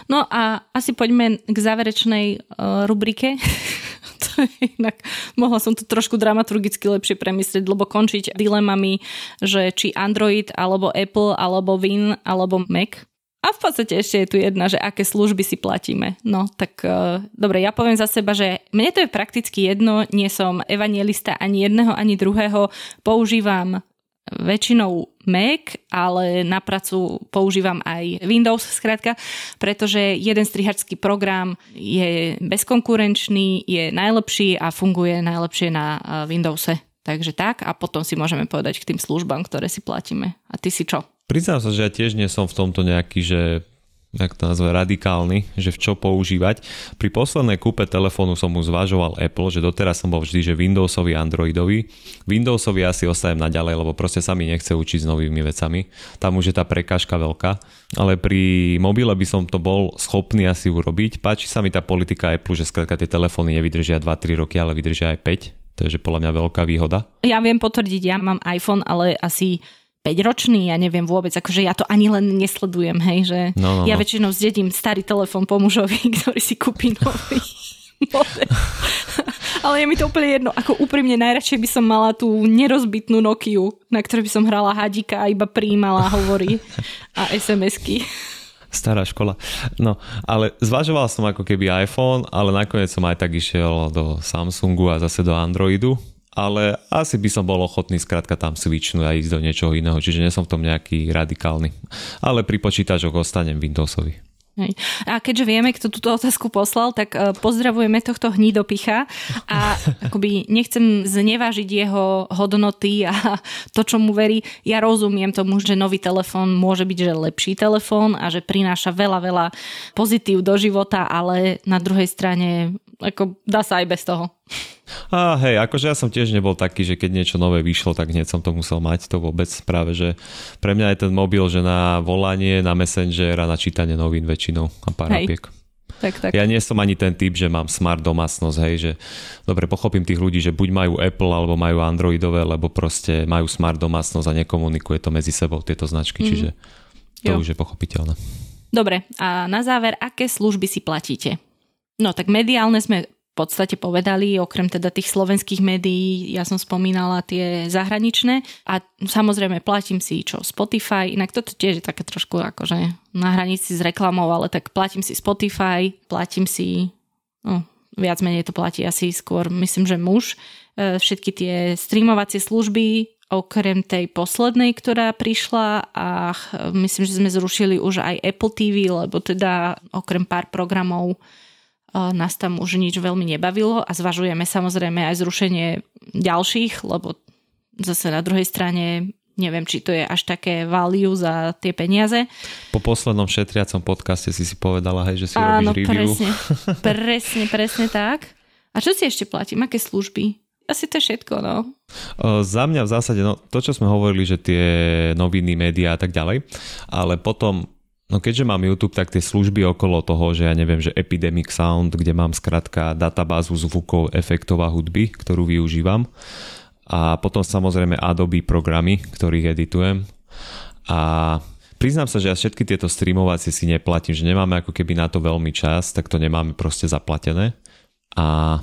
No a asi poďme k záverečnej uh, rubrike. inak mohla som to trošku dramaturgicky lepšie premyslieť, lebo končiť dilemami, že či Android, alebo Apple, alebo Win, alebo Mac. A v podstate ešte je tu jedna, že aké služby si platíme. No tak uh, dobre, ja poviem za seba, že mne to je prakticky jedno, nie som evangelista ani jedného, ani druhého, používam väčšinou Mac, ale na pracu používam aj Windows skrátka, pretože jeden strihačský program je bezkonkurenčný, je najlepší a funguje najlepšie na Windowse. Takže tak a potom si môžeme povedať k tým službám, ktoré si platíme. A ty si čo? Priznám sa, že ja tiež nie som v tomto nejaký, že jak to nazve, radikálny, že v čo používať. Pri poslednej kúpe telefónu som mu zvažoval Apple, že doteraz som bol vždy, že Windowsový, Androidový. Windowsový asi ostajem naďalej, lebo proste sa mi nechce učiť s novými vecami. Tam už je tá prekážka veľká. Ale pri mobile by som to bol schopný asi urobiť. Páči sa mi tá politika Apple, že skrátka tie telefóny nevydržia 2-3 roky, ale vydržia aj 5. To je že podľa mňa veľká výhoda. Ja viem potvrdiť, ja mám iPhone, ale asi 5-ročný, ja neviem vôbec, akože ja to ani len nesledujem, hej, že no, no, ja no. väčšinou zdedím starý telefon po mužovi, ktorý si kúpi nový. Ale je mi to úplne jedno. Ako úprimne najradšej by som mala tú nerozbitnú Nokiu, na ktorej by som hrala hadika a iba príjmala hovory a SMS-ky. Stará škola. No, ale zvažoval som ako keby iPhone, ale nakoniec som aj tak išiel do Samsungu a zase do Androidu ale asi by som bol ochotný skrátka tam switchnúť a ísť do niečoho iného, čiže nie som v tom nejaký radikálny. Ale pri počítačoch ostanem Windowsovi. Hej. A keďže vieme, kto túto otázku poslal, tak uh, pozdravujeme tohto hnídopicha a akoby nechcem znevážiť jeho hodnoty a to, čo mu verí. Ja rozumiem tomu, že nový telefón môže byť že lepší telefón a že prináša veľa, veľa pozitív do života, ale na druhej strane ako dá sa aj bez toho. A hej, akože ja som tiež nebol taký, že keď niečo nové vyšlo, tak hneď som to musel mať, to vôbec práve, že pre mňa je ten mobil, že na volanie, na messenger a na čítanie novín väčšinou a pár napiek. Tak, tak. Ja nie som ani ten typ, že mám smart domácnosť, hej, že dobre, pochopím tých ľudí, že buď majú Apple alebo majú Androidové, lebo proste majú smart domácnosť a nekomunikuje to medzi sebou tieto značky, mm. čiže to jo. už je pochopiteľné. Dobre, a na záver, aké služby si platíte? No tak mediálne sme v podstate povedali, okrem teda tých slovenských médií, ja som spomínala tie zahraničné. A samozrejme platím si čo Spotify, inak toto tiež je také trošku akože na hranici s reklamou, ale tak platím si Spotify, platím si, no viac menej to platí asi skôr, myslím, že muž, e, všetky tie streamovacie služby, okrem tej poslednej, ktorá prišla. A myslím, že sme zrušili už aj Apple TV, lebo teda okrem pár programov nás tam už nič veľmi nebavilo a zvažujeme samozrejme aj zrušenie ďalších, lebo zase na druhej strane neviem, či to je až také value za tie peniaze. Po poslednom šetriacom podcaste si si povedala, hej, že si Áno, robíš review. presne, presne, presne tak. A čo si ešte platím? Aké služby? Asi to je všetko, no. O, za mňa v zásade, no, to, čo sme hovorili, že tie noviny, médiá a tak ďalej, ale potom No keďže mám YouTube, tak tie služby okolo toho, že ja neviem, že Epidemic Sound, kde mám skrátka databázu zvukov, efektov a hudby, ktorú využívam. A potom samozrejme Adobe programy, ktorých editujem. A priznám sa, že ja všetky tieto streamovacie si neplatím, že nemáme ako keby na to veľmi čas, tak to nemáme proste zaplatené. A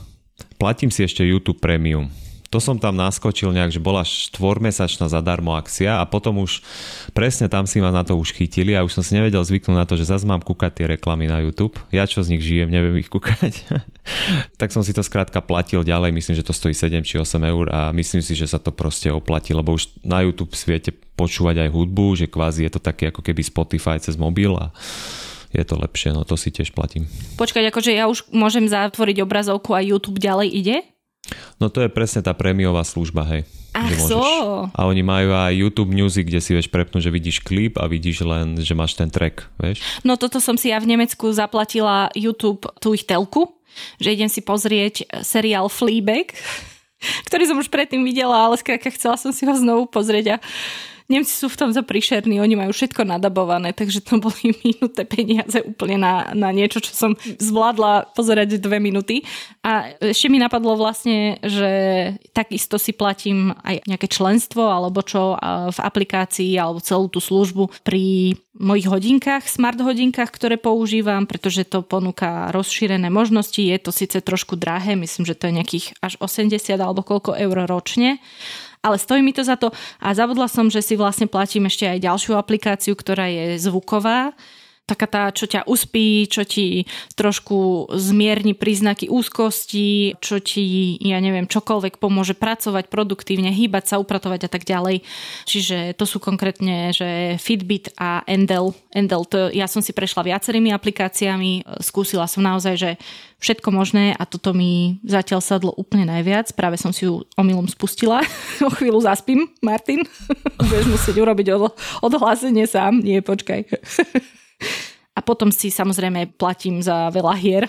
platím si ešte YouTube Premium to som tam naskočil nejak, že bola štvormesačná zadarmo akcia a potom už presne tam si ma na to už chytili a už som si nevedel zvyknúť na to, že zase mám kúkať tie reklamy na YouTube. Ja čo z nich žijem, neviem ich kúkať. tak som si to skrátka platil ďalej, myslím, že to stojí 7 či 8 eur a myslím si, že sa to proste oplatí, lebo už na YouTube viete počúvať aj hudbu, že kvázi je to také ako keby Spotify cez mobil a je to lepšie, no to si tiež platím. Počkať, akože ja už môžem zatvoriť obrazovku a YouTube ďalej ide? No to je presne tá prémiová služba, hej. Ach že môžeš. So. A oni majú aj YouTube Music, kde si vieš prepnúť, že vidíš klip a vidíš len, že máš ten track, vieš. No toto som si ja v Nemecku zaplatila YouTube tú ich telku, že idem si pozrieť seriál Fleabag, ktorý som už predtým videla, ale skrátka chcela som si ho znovu pozrieť a Nemci sú v tom za príšerní, oni majú všetko nadabované, takže to boli minuté peniaze úplne na, na niečo, čo som zvládla pozerať dve minúty. A ešte mi napadlo vlastne, že takisto si platím aj nejaké členstvo alebo čo v aplikácii alebo celú tú službu pri mojich hodinkách, smart hodinkách, ktoré používam, pretože to ponúka rozšírené možnosti. Je to síce trošku drahé, myslím, že to je nejakých až 80 alebo koľko eur ročne, ale stojí mi to za to a zavodla som, že si vlastne platím ešte aj ďalšiu aplikáciu, ktorá je zvuková, taká tá, čo ťa uspí, čo ti trošku zmierni príznaky úzkosti, čo ti, ja neviem, čokoľvek pomôže pracovať produktívne, hýbať sa, upratovať a tak ďalej. Čiže to sú konkrétne, že Fitbit a Endel. Endel, to ja som si prešla viacerými aplikáciami, skúsila som naozaj, že všetko možné a toto mi zatiaľ sadlo úplne najviac. Práve som si ju omylom spustila. o chvíľu zaspím, Martin. Budeš musieť urobiť odhlásenie sám. Nie, počkaj. A potom si samozrejme platím za veľa hier,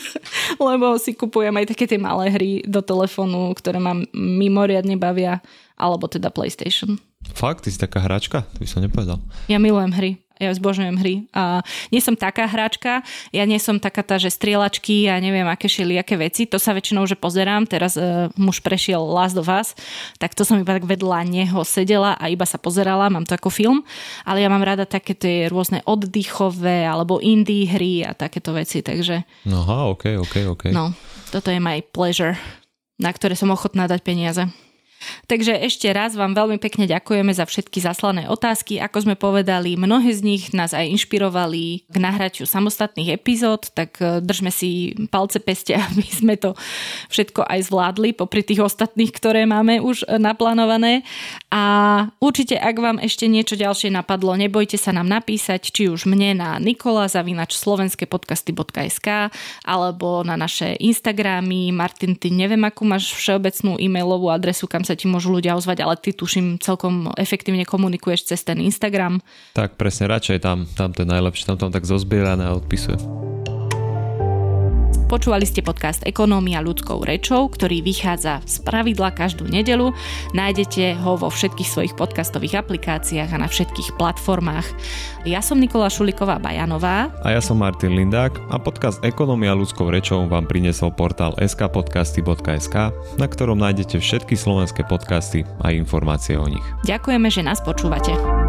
lebo si kupujem aj také tie malé hry do telefónu, ktoré ma mimoriadne bavia, alebo teda PlayStation. Fakt? Ty si taká hračka? To by som nepovedal. Ja milujem hry ja zbožňujem hry. A nie som taká hráčka, ja nie som taká tá, že strieľačky a ja neviem, aké aké veci, to sa väčšinou že pozerám, teraz uh, muž prešiel Last of Us, tak to som iba tak vedľa neho sedela a iba sa pozerala, mám to ako film, ale ja mám rada také tie rôzne oddychové alebo indie hry a takéto veci, takže... Aha, ok, ok, ok. No, toto je my pleasure, na ktoré som ochotná dať peniaze. Takže ešte raz vám veľmi pekne ďakujeme za všetky zaslané otázky. Ako sme povedali, mnohé z nich nás aj inšpirovali k nahraťu samostatných epizód, tak e, držme si palce peste, aby sme to všetko aj zvládli, popri tých ostatných, ktoré máme už e, naplánované. A určite, ak vám ešte niečo ďalšie napadlo, nebojte sa nám napísať, či už mne na nikola zavinač slovenskepodcasty.sk alebo na naše Instagramy. Martin, ty neviem, akú máš všeobecnú e-mailovú adresu, kam sa sa ti môžu ľudia ozvať, ale ty tuším celkom efektívne komunikuješ cez ten Instagram. Tak presne, radšej tam, tam to je najlepšie, tam tam tak zozbierané a odpisuje. Počúvali ste podcast Ekonómia ľudskou rečou, ktorý vychádza z pravidla každú nedelu. Nájdete ho vo všetkých svojich podcastových aplikáciách a na všetkých platformách. Ja som Nikola Šuliková Bajanová. A ja som Martin Lindák a podcast Ekonómia ľudskou rečou vám priniesol portál skpodcasty.sk, na ktorom nájdete všetky slovenské podcasty a informácie o nich. Ďakujeme, že nás počúvate.